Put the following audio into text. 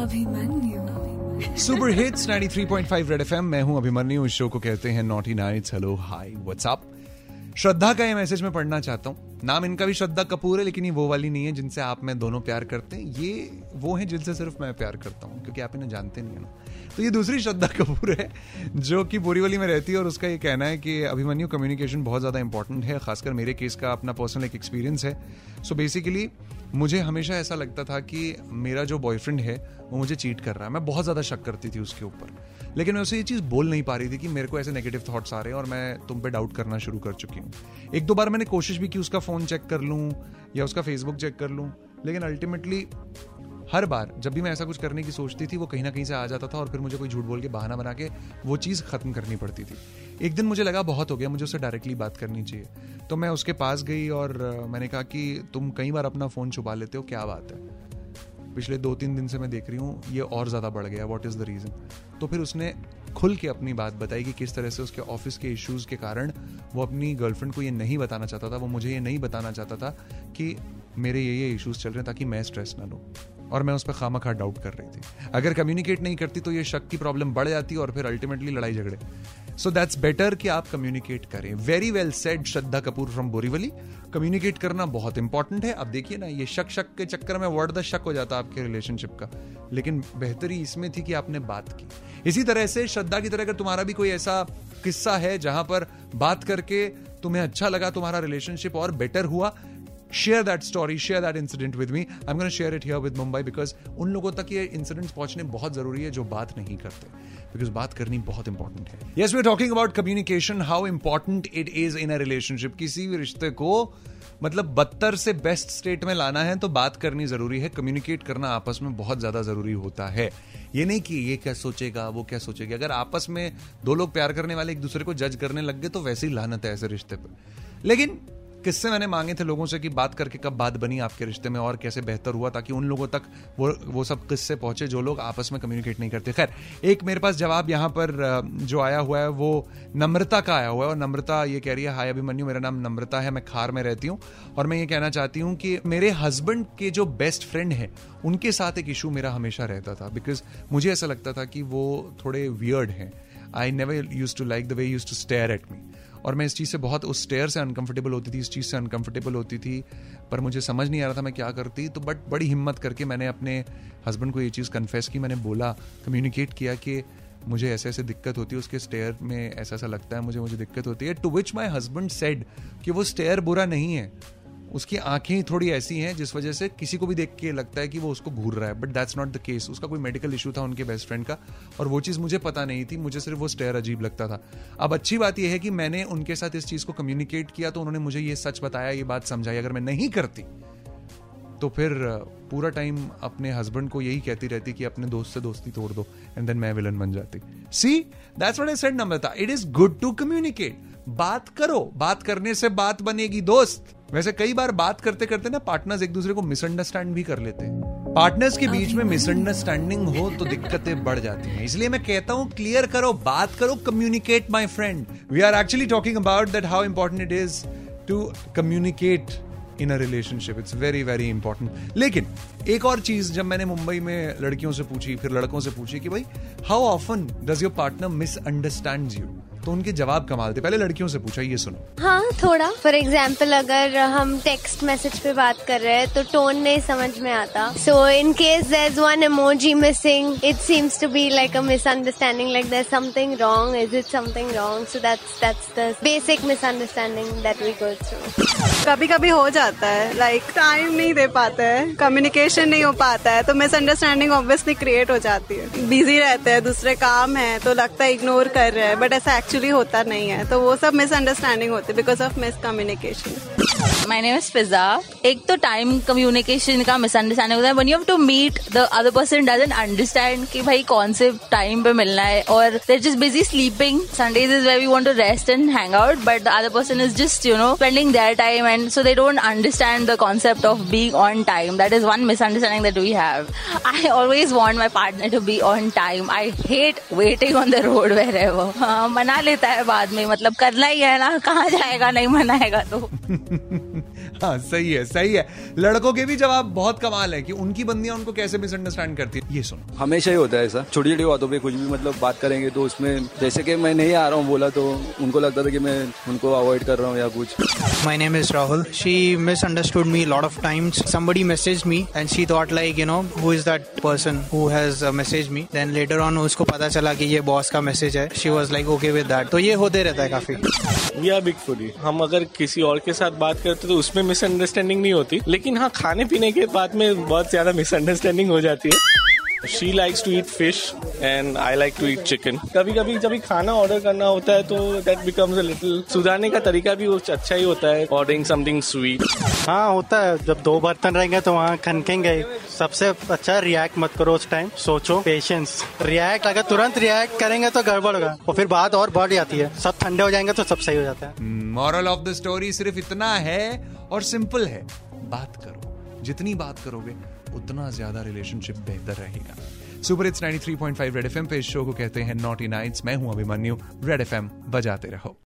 Abhimanyu. Super hits 93.5 red FM मैं हूँ अभिमन्यु, इस शो को कहते हैं naughty nights hello hi WhatsApp Shraddha का ये मैसेज मैं पढ़ना चाहता हूँ। नाम इनका भी श्रद्धा कपूर है, लेकिन ये वो वाली नहीं है जिनसे आप, मैं दोनों प्यार करते हैं। ये वो है जिनसे सिर्फ़ मैं प्यार करता हूँ, क्योंकि आप इन्हें जानते नहीं है ना। तो ये दूसरी श्रद्धा कपूर है, जो कि बोरीवली में रहती है और उसका ये कहना है कि अभिमन्यु कम्युनिकेशन बहुत ज़्यादा इंपॉर्टेंट है, खासकर मेरे केस का अपना पर्सनल एक एक्सपीरियंस है। सो बेसिकली मुझे हमेशा ऐसा लगता था कि मेरा जो बॉयफ्रेंड है, वो मुझे चीट कर रहा है। मैं बहुत ज़्यादा शक करती थी उसके ऊपर। लेकिन मैं उसे ये चीज़ बोल नहीं पा रही थी कि मेरे को ऐसे नेगेटिव थॉट्स आ रहे हैं और मैं तुम पे डाउट करना शुरू कर चुकी हूँ। एक दो बार मैंने कोशिश भी की उसका फ़ोन चेक कर लूँ या उसका फेसबुक चेक कर लूँ, लेकिन अल्टीमेटली हर बार जब भी मैं ऐसा कुछ करने की सोचती थी, वो कहीं ना कहीं से आ जाता था और फिर मुझे कोई झूठ बोल के बहाना बना के वो चीज़ ख़त्म करनी पड़ती थी। एक दिन मुझे लगा बहुत हो गया, मुझे उससे डायरेक्टली बात करनी चाहिए। तो मैं उसके पास गई और मैंने कहा कि तुम कई बार अपना फ़ोन छुपा लेते हो, क्या बात है? पिछले दो तीन दिन से मैं देख रही हूँ, ये और ज़्यादा बढ़ गया वॉट इज़ द रीज़न तो फिर उसने खुल के अपनी बात बताई कि किस तरह से उसके ऑफ़िस के इश्यूज़ के कारण वो अपनी गर्लफ्रेंड को ये नहीं बताना चाहता था, वो मुझे ये नहीं बताना चाहता था कि मेरे ये ये इश्यूज़ चल रहे हैं ताकि मैं स्ट्रेस ना लूँ। और मैं उस पर खामा खा डाउट कर रही थी। अगर कम्युनिकेट नहीं करती तो ये शक की प्रॉब्लम बढ़ जाती और फिर अल्टीमेटली लड़ाई झगड़े। सो दैट्स बेटर कि आप कम्युनिकेट करें। Very well said Shraddha Kapoor from Borivali. Communicate करना बहुत इंपॉर्टेंट है। अब देखिए ना, ये शक शक के चक्कर में वर्ड द शक हो जाता आपके रिलेशनशिप का। लेकिन बेहतरी इसमें थी कि आपने बात की। इसी तरह से श्रद्धा की तरह अगर तुम्हारा भी कोई ऐसा किस्सा है जहाँ पर बात करके तुम्हें अच्छा लगा, तुम्हारा रिलेशनशिप और बेटर हुआ share that story share that incident with me I am gonna share it here with Mumbai because उन लोगों तक ये इंसिडेंट्स पहुँचने बहुत ज़रूरी है जो बात नहीं करते। बिकॉज़ बात करनी बहुत इंपॉर्टेंट है। Yes we talking about communication how important it is in a relationship किसी भी रिश्ते को मतलब बदतर से बेस्ट स्टेट में लाना है तो बात करनी ज़रूरी है। कम्युनिकेट करना आपस में बहुत ज़्यादा ज़रूरी होता है। ये नहीं कि ये क्या सोचेगा, वो क्या सोचेगा। अगर आपस में दो लोग प्यार करने वाले एक दूसरे को जज करने लग गए तो वैसे ही लानत है ऐसे रिश्ते पर। लेकिन किससे मैंने मांगे थे लोगों से कि बात करके कब बात बनी आपके रिश्ते में और कैसे बेहतर हुआ ताकि उन लोगों तक वो वो सब किससे पहुँचे जो लोग आपस में कम्युनिकेट नहीं करते। खैर, एक मेरे पास जवाब यहाँ पर जो आया हुआ है वो नम्रता का आया हुआ है और नम्रता ये कह रही है, हाय अभिमन्यू, मेरा नाम नम्रता है, मैं खार में रहती हूँ और मैं ये कहना चाहती हूँ कि मेरे हस्बैंड के जो बेस्ट फ्रेंड है, उनके साथ एक इशू मेरा हमेशा रहता था बिकॉज़ मुझे ऐसा लगता था कि वो थोड़े वियर्ड हैं। I never use to like the way use to stare at me और मैं इस चीज़ से बहुत, उस स्टेयर से अनकंफर्टेबल होती थी, इस चीज़ से अनकंफर्टेबल होती थी, पर मुझे समझ नहीं आ रहा था मैं क्या करती। तो बट बड़ी हिम्मत करके मैंने अपने हस्बैंड को ये चीज़ कन्फेस की, मैंने बोला कम्युनिकेट किया कि मुझे ऐसे ऐसे दिक्कत होती है, उसके स्टेयर में ऐसा ऐसा लगता है, मुझे मुझे दिक्कत होती है। To which my husband said कि वो स्टेयर बुरा नहीं है। उसकी आँखें ही थोड़ी ऐसी हैं जिस वजह से किसी को भी देख के लगता है कि वो उसको घूर रहा है। But that's not the case उसका कोई मेडिकल इशू था उनके बेस्ट फ्रेंड का और वो चीज़ मुझे पता नहीं थी। मुझे सिर्फ़ वो स्टेयर अजीब लगता था। अब अच्छी बात यह है कि मैंने उनके साथ इस चीज़ को कम्युनिकेट किया तो उन्होंने मुझे ये सच बताया, ये बात समझाई। अगर मैं नहीं करती तो फिर पूरा टाइम अपने हस्बैंड को यही कहती रहती कि अपने दोस्त से दोस्ती तोड़ दो एंड देन मैं विलन बन जाती। See that's what I said Namrata it is good to communicate बात करो, बात करने से बात बनेगी दोस्त। वैसे कई बार बात करते करते ना पार्टनर्स एक दूसरे को मिसअंडरस्टैंड भी कर लेते हैं। पार्टनर्स के बीच में मिसअंडरस्टैंडिंग हो तो दिक्कतें बढ़ जाती हैं। इसलिए मैं कहता हूँ क्लियर करो, बात करो communicate my friend we are actually talking about that how important it is to communicate in a relationship it's very very important लेकिन एक और चीज़ जब मैंने मुंबई में लड़कियों से पूछी, फिर लड़कों से पूछी कि भाई how often does your partner misunderstand you तो उनके जवाब कमाल थे। पहले लड़कियों से पूछा ये सुनो। हाँ थोड़ा। फॉर एग्ज़ाम्पल अगर हम टेक्स्ट मैसेज पे बात कर रहे हैं तो टोन नहीं समझ में आता। So in case there is one emoji missing it seems to be like a misunderstanding like there something wrong is it something wrong so that's that's the basic misunderstanding that we go through कभी कभी हो जाता है। Like like, time नहीं दे पाते हैं communication नहीं हो पाता है तो मिसअंडरस्टैंडिंग ऑब्वियसली क्रिएट हो जाती है। बिज़ी रहते हैं दूसरे काम है तो लगता है इग्नोर कर रहे हैं बट ऐसा एक्चुअली होता नहीं है तो वो सब मिसअंडरस्टैंडिंग होती है because of miscommunication my name is Fiza एक तो टाइम कम्युनिकेशन का मिसअंडरस्टैंडिंग होता है। When you have to meet the other person doesn't understand कि भाई कौन से टाइम पे मिलना है। और they're just busy sleeping Sundays is way we want to rest and hang out but the other person is just you know spending their time and so they don't understand the concept of being on time. That is one misunderstanding that we have. I always want my partner to be on time. I hate waiting on the road wherever. हाँ मना लेता है बाद में मतलब करना ही है ना कहाँ जाएगा नहीं मनाएगा तो। हाँ सही है सही है लड़कों के भी जवाब बहुत कमाल है कि उनकी बंदियाँ उनको कैसे मिसअंडरस्टैंड करती है ये सुनो हमेशा ही होता है ऐसा छोटी छोटी बातों पे कुछ भी मतलब बात करेंगे तो उसमें जैसे कि मैं नहीं आ रहा हूँ बोला तो उनको लगता था कि मैं उनको अवॉइड कर रहा हूँ या कुछ My name is Rahul. She misunderstood me a lot of times. Somebody messaged me and she thought like, you know, who is that person who has uh, messaged me. Then later on उसको पता चला कि ये boss का message है. She was like okay with that. तो ये होते रहता है काफ़ी. या बिग फूडी हम अगर किसी और के साथ बात करते तो उसमें मिसअंडरस्टैंडिंग नहीं होती। लेकिन हाँ खाने पीने के बाद में बहुत ज़्यादा मिसअंडरस्टैंडिंग हो जाती है। She likes to eat fish and I like to eat chicken कभी कभी जब भी खाना ऑर्डर करना होता है तो दैट बिकम्स अ लिटिल सुधारने का तरीका भी वो अच्छा ही होता है ऑर्डरिंग समथिंग स्वीट हाँ होता है। जब दो बर्तन रहेंगे तो वहाँ खनकेंगे। सबसे अच्छा रिएक्ट मत करो उस टाइम सोचो। पेशेंस रिएक्ट अगर तुरंत रिएक्ट करेंगे तो गड़बड़ होगा। और फिर बात और बढ़ जाती है। सब ठंडे हो जाएँगे तो सब सही हो जाता है। मॉरल ऑफ़ द स्टोरी सिर्फ़ इतना है और सिंपल है, बात करो। जितनी बात करोगे, उतना ज़्यादा रिलेशनशिप बेहतर रहेगा। सुपर इट्स 93.5 रेड एफएम पे इस शो को कहते हैं नॉटी नाइट्स मैं हूँ अभिमन्यु। रेड एफएम बजाते रहो।